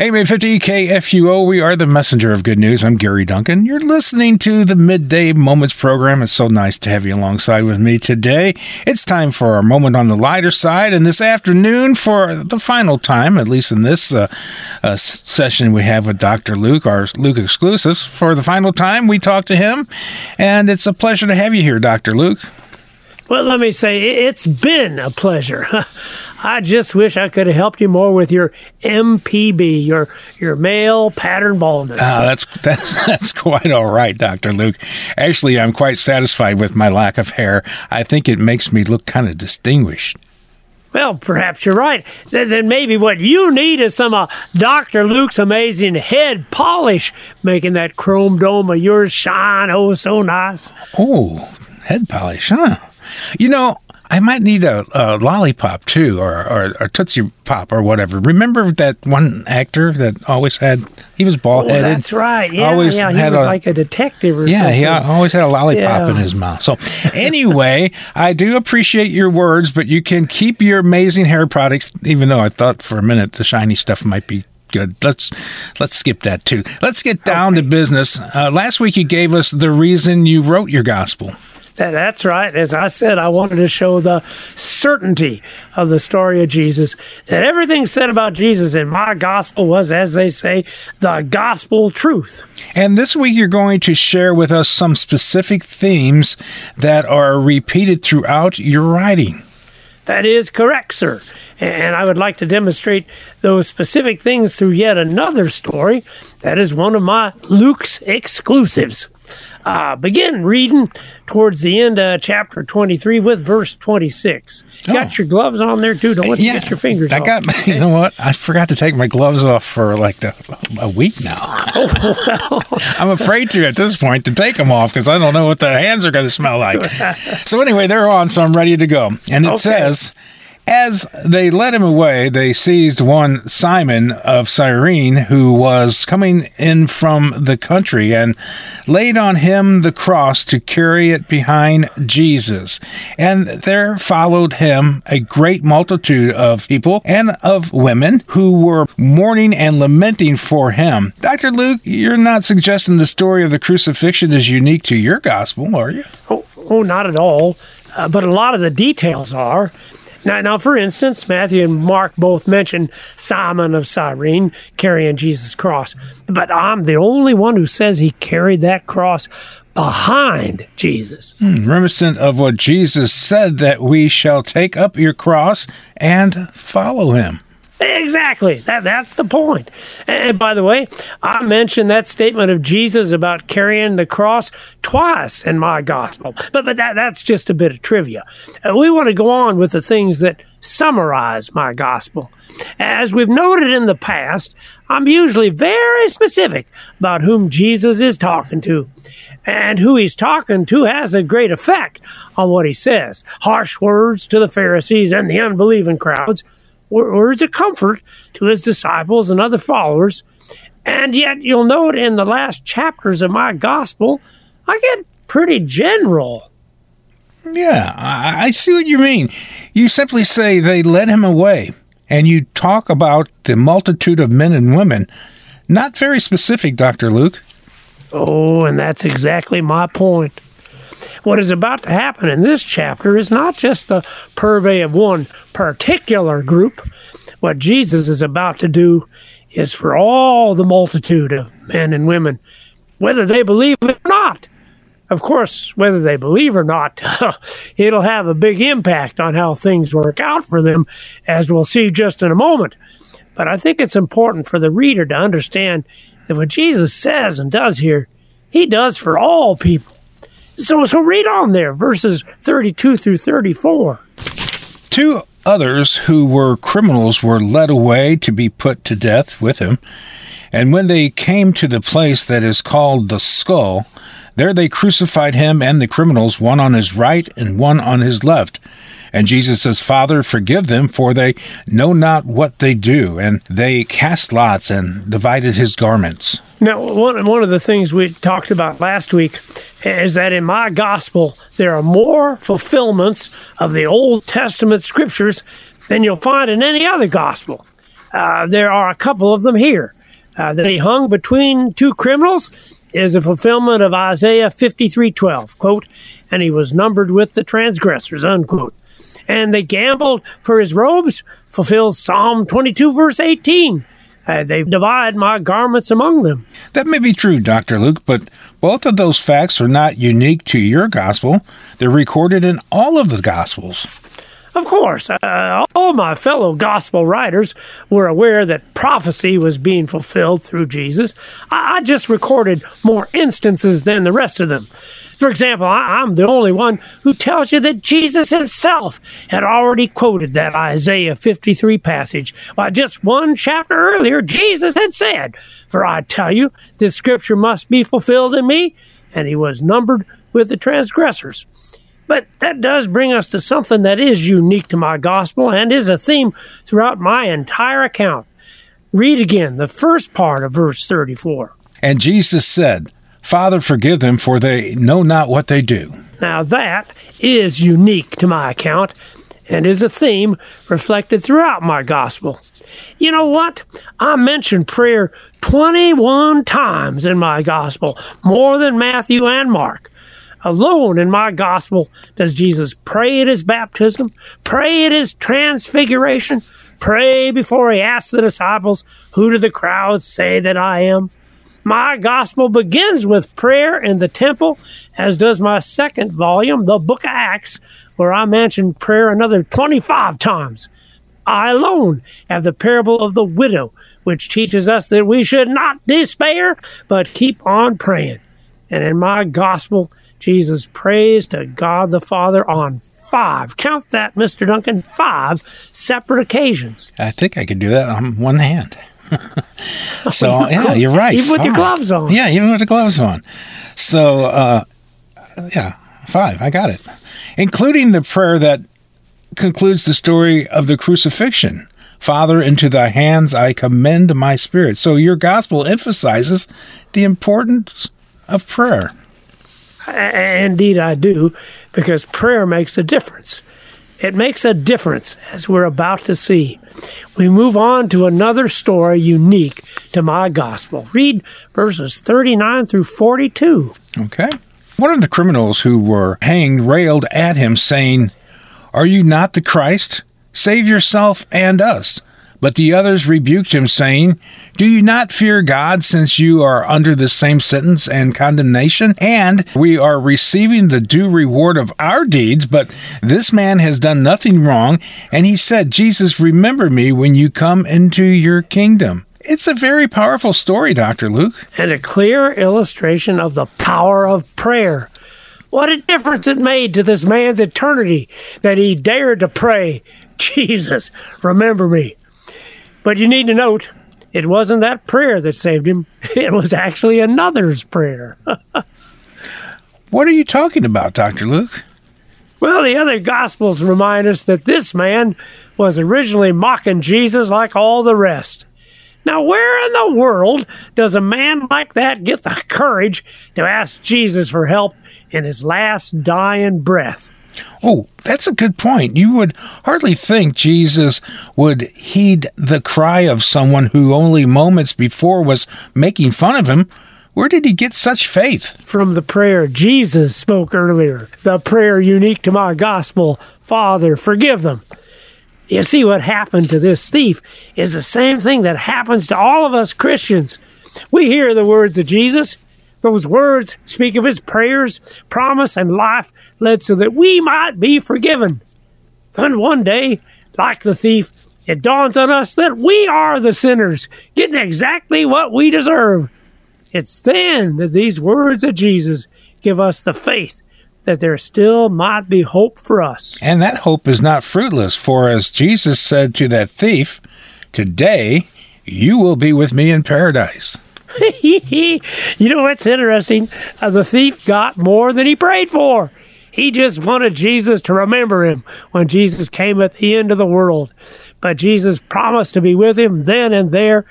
AM 850 KFUO, we are the messenger of good news. I'm Gary Duncan. You're listening to the Midday Moments program. It's so nice to have you alongside with me today. It's time for our moment on the lighter side, and this afternoon, for the final time, at least in this uh, uh, session we have with Dr. Luke, our Luke exclusives, for the final time, we talk to him, and it's a pleasure to have you here, Dr. Luke. Well, let me say, it's been a pleasure. I just wish I could have helped you more with your MPB, your your male pattern baldness. Ah, that's that's that's quite all right, Doctor Luke. Actually, I'm quite satisfied with my lack of hair. I think it makes me look kind of distinguished. Well, perhaps you're right. Then maybe what you need is some of Dr. Luke's amazing head polish, making that chrome dome of yours shine oh so nice. Oh, head polish, huh? You know, I might need a, a lollipop too, or, or a Tootsie Pop or whatever. Remember that one actor that always had, he was bald headed? Oh, that's right. Yeah, always yeah. He was a, like a detective or yeah, something. Yeah, he always had a lollipop yeah. in his mouth. So, anyway, I do appreciate your words, but you can keep your amazing hair products, even though I thought for a minute the shiny stuff might be good. Let's let's skip that too. Let's get down okay. to business. Uh, last week you gave us the reason you wrote your gospel. That's right. As I said, I wanted to show the certainty of the story of Jesus. That everything said about Jesus in my gospel was, as they say, the gospel truth. And this week, you're going to share with us some specific themes that are repeated throughout your writing. That is correct, sir. And I would like to demonstrate those specific things through yet another story. That is one of my Luke's exclusives uh, begin reading towards the end of chapter 23 with verse 26. You oh. got your gloves on there too. Don't let yeah, you get your fingers I off. got, okay? you know what? I forgot to take my gloves off for like the, a week now. Oh, well. I'm afraid to at this point to take them off because I don't know what the hands are going to smell like. so anyway, they're on, so I'm ready to go. And it okay. says, as they led him away, they seized one Simon of Cyrene, who was coming in from the country, and laid on him the cross to carry it behind Jesus. And there followed him a great multitude of people and of women who were mourning and lamenting for him. Dr. Luke, you're not suggesting the story of the crucifixion is unique to your gospel, are you? Oh, oh not at all. Uh, but a lot of the details are. Now, now, for instance, Matthew and Mark both mention Simon of Cyrene carrying Jesus' cross, but I'm the only one who says he carried that cross behind Jesus. Hmm, reminiscent of what Jesus said that we shall take up your cross and follow him. Exactly. That that's the point. And by the way, I mentioned that statement of Jesus about carrying the cross twice in my gospel. But but that that's just a bit of trivia. Uh, we want to go on with the things that summarize my gospel. As we've noted in the past, I'm usually very specific about whom Jesus is talking to. And who he's talking to has a great effect on what he says. Harsh words to the Pharisees and the unbelieving crowds words of comfort to his disciples and other followers. And yet, you'll note in the last chapters of my gospel, I get pretty general. Yeah, I see what you mean. You simply say they led him away, and you talk about the multitude of men and women. Not very specific, Dr. Luke. Oh, and that's exactly my point. What is about to happen in this chapter is not just the purvey of one particular group. What Jesus is about to do is for all the multitude of men and women, whether they believe it or not. Of course, whether they believe or not, it'll have a big impact on how things work out for them, as we'll see just in a moment. But I think it's important for the reader to understand that what Jesus says and does here, he does for all people. So, so read on there, verses 32 through 34. Two others who were criminals were led away to be put to death with him. And when they came to the place that is called the skull, there they crucified him and the criminals, one on his right and one on his left. And Jesus says, Father, forgive them, for they know not what they do. And they cast lots and divided his garments. Now, one, of the things we talked about last week is that in my gospel, there are more fulfillments of the Old Testament scriptures than you'll find in any other gospel. Uh, there are a couple of them here. Uh, that he hung between two criminals is a fulfillment of Isaiah 53:12, quote, and he was numbered with the transgressors, unquote. And they gambled for his robes, fulfills Psalm 22 verse 18. Uh, they divide my garments among them. That may be true, Dr. Luke, but both of those facts are not unique to your gospel. They're recorded in all of the gospels. Of course, uh, all my fellow gospel writers were aware that prophecy was being fulfilled through Jesus. I, I just recorded more instances than the rest of them. For example, I, am the only one who tells you that Jesus himself had already quoted that Isaiah 53 passage. Why, just one chapter earlier, Jesus had said, For I tell you, this scripture must be fulfilled in me, and he was numbered with the transgressors. But that does bring us to something that is unique to my gospel and is a theme throughout my entire account. Read again the first part of verse 34. And Jesus said, Father, forgive them, for they know not what they do. Now, that is unique to my account and is a theme reflected throughout my gospel. You know what? I mentioned prayer 21 times in my gospel, more than Matthew and Mark. Alone in my gospel does Jesus pray at his baptism, pray at his transfiguration, pray before he asks the disciples, Who do the crowds say that I am? My gospel begins with prayer in the temple, as does my second volume, the book of Acts, where I mention prayer another 25 times. I alone have the parable of the widow, which teaches us that we should not despair, but keep on praying. And in my gospel, Jesus prays to God the Father on five, count that, Mr. Duncan, five separate occasions. I think I could do that on one hand. so yeah, you're right. Even with your gloves on. Yeah, even with the gloves on. So uh, yeah, five. I got it, including the prayer that concludes the story of the crucifixion. Father, into thy hands I commend my spirit. So your gospel emphasizes the importance of prayer. Indeed, I do, because prayer makes a difference. It makes a difference, as we're about to see. We move on to another story unique to my gospel. Read verses 39 through 42. Okay. One of the criminals who were hanged railed at him, saying, Are you not the Christ? Save yourself and us. But the others rebuked him, saying, Do you not fear God, since you are under the same sentence and condemnation? And we are receiving the due reward of our deeds, but this man has done nothing wrong. And he said, Jesus, remember me when you come into your kingdom. It's a very powerful story, Dr. Luke. And a clear illustration of the power of prayer. What a difference it made to this man's eternity that he dared to pray, Jesus, remember me. But you need to note, it wasn't that prayer that saved him. It was actually another's prayer. what are you talking about, Dr. Luke? Well, the other Gospels remind us that this man was originally mocking Jesus like all the rest. Now, where in the world does a man like that get the courage to ask Jesus for help in his last dying breath? Oh, that's a good point. You would hardly think Jesus would heed the cry of someone who only moments before was making fun of him. Where did he get such faith? From the prayer Jesus spoke earlier, the prayer unique to my gospel Father, forgive them. You see, what happened to this thief is the same thing that happens to all of us Christians. We hear the words of Jesus, those words speak of his prayers, promise, and life led so that we might be forgiven. Then one day, like the thief, it dawns on us that we are the sinners, getting exactly what we deserve. It's then that these words of Jesus give us the faith that there still might be hope for us. And that hope is not fruitless, for as Jesus said to that thief, Today you will be with me in paradise. you know what's interesting? Uh, the thief got more than he prayed for. He just wanted Jesus to remember him when Jesus came at the end of the world. But Jesus promised to be with him then and there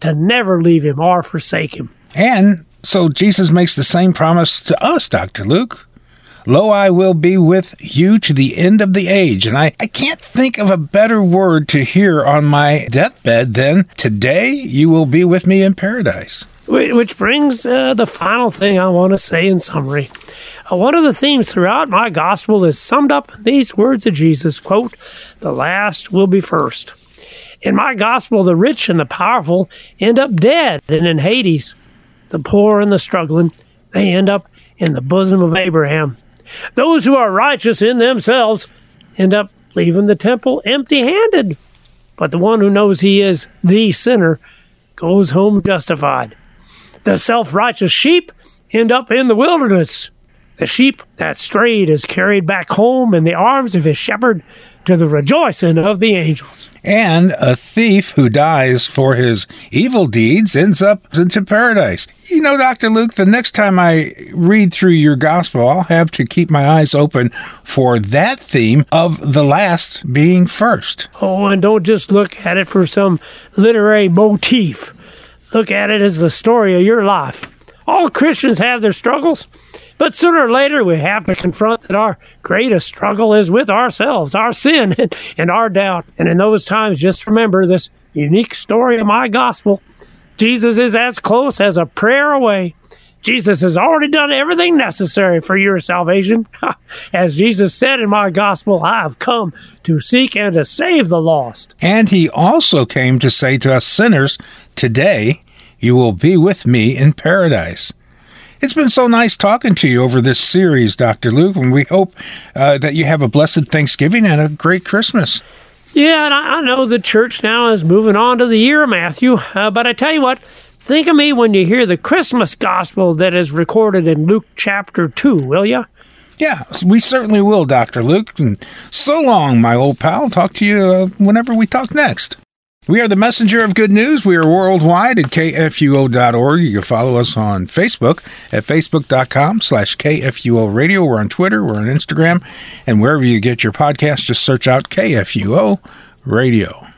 to never leave him or forsake him. And so Jesus makes the same promise to us, Dr. Luke. Lo, I will be with you to the end of the age. And I, I can't think of a better word to hear on my deathbed than today you will be with me in paradise. Which brings uh, the final thing I want to say in summary. Uh, one of the themes throughout my gospel is summed up in these words of Jesus, quote, the last will be first. In my gospel, the rich and the powerful end up dead and in Hades. The poor and the struggling, they end up in the bosom of Abraham. Those who are righteous in themselves end up leaving the temple empty handed. But the one who knows he is the sinner goes home justified. The self righteous sheep end up in the wilderness. The sheep that strayed is carried back home in the arms of his shepherd to the rejoicing of the angels. And a thief who dies for his evil deeds ends up into paradise. You know, Dr. Luke, the next time I read through your gospel, I'll have to keep my eyes open for that theme of the last being first. Oh, and don't just look at it for some literary motif. Look at it as the story of your life. All Christians have their struggles. But sooner or later, we have to confront that our greatest struggle is with ourselves, our sin, and, our doubt. And in those times, just remember this unique story of my gospel. Jesus is as close as a prayer away. Jesus has already done everything necessary for your salvation. As Jesus said in my gospel, I have come to seek and to save the lost. And he also came to say to us sinners, Today you will be with me in paradise. It's been so nice talking to you over this series, Dr. Luke, and we hope uh, that you have a blessed Thanksgiving and a great Christmas. Yeah, and I, I know the church now is moving on to the year, Matthew, uh, but I tell you what, think of me when you hear the Christmas gospel that is recorded in Luke chapter 2, will you? Yeah, we certainly will, Dr. Luke. And so long, my old pal. Talk to you uh, whenever we talk next. We are the messenger of good news. We are worldwide at kfuo.org. You can follow us on Facebook at facebook.com slash kfuo radio. We're on Twitter. We're on Instagram. And wherever you get your podcast, just search out KFUO radio.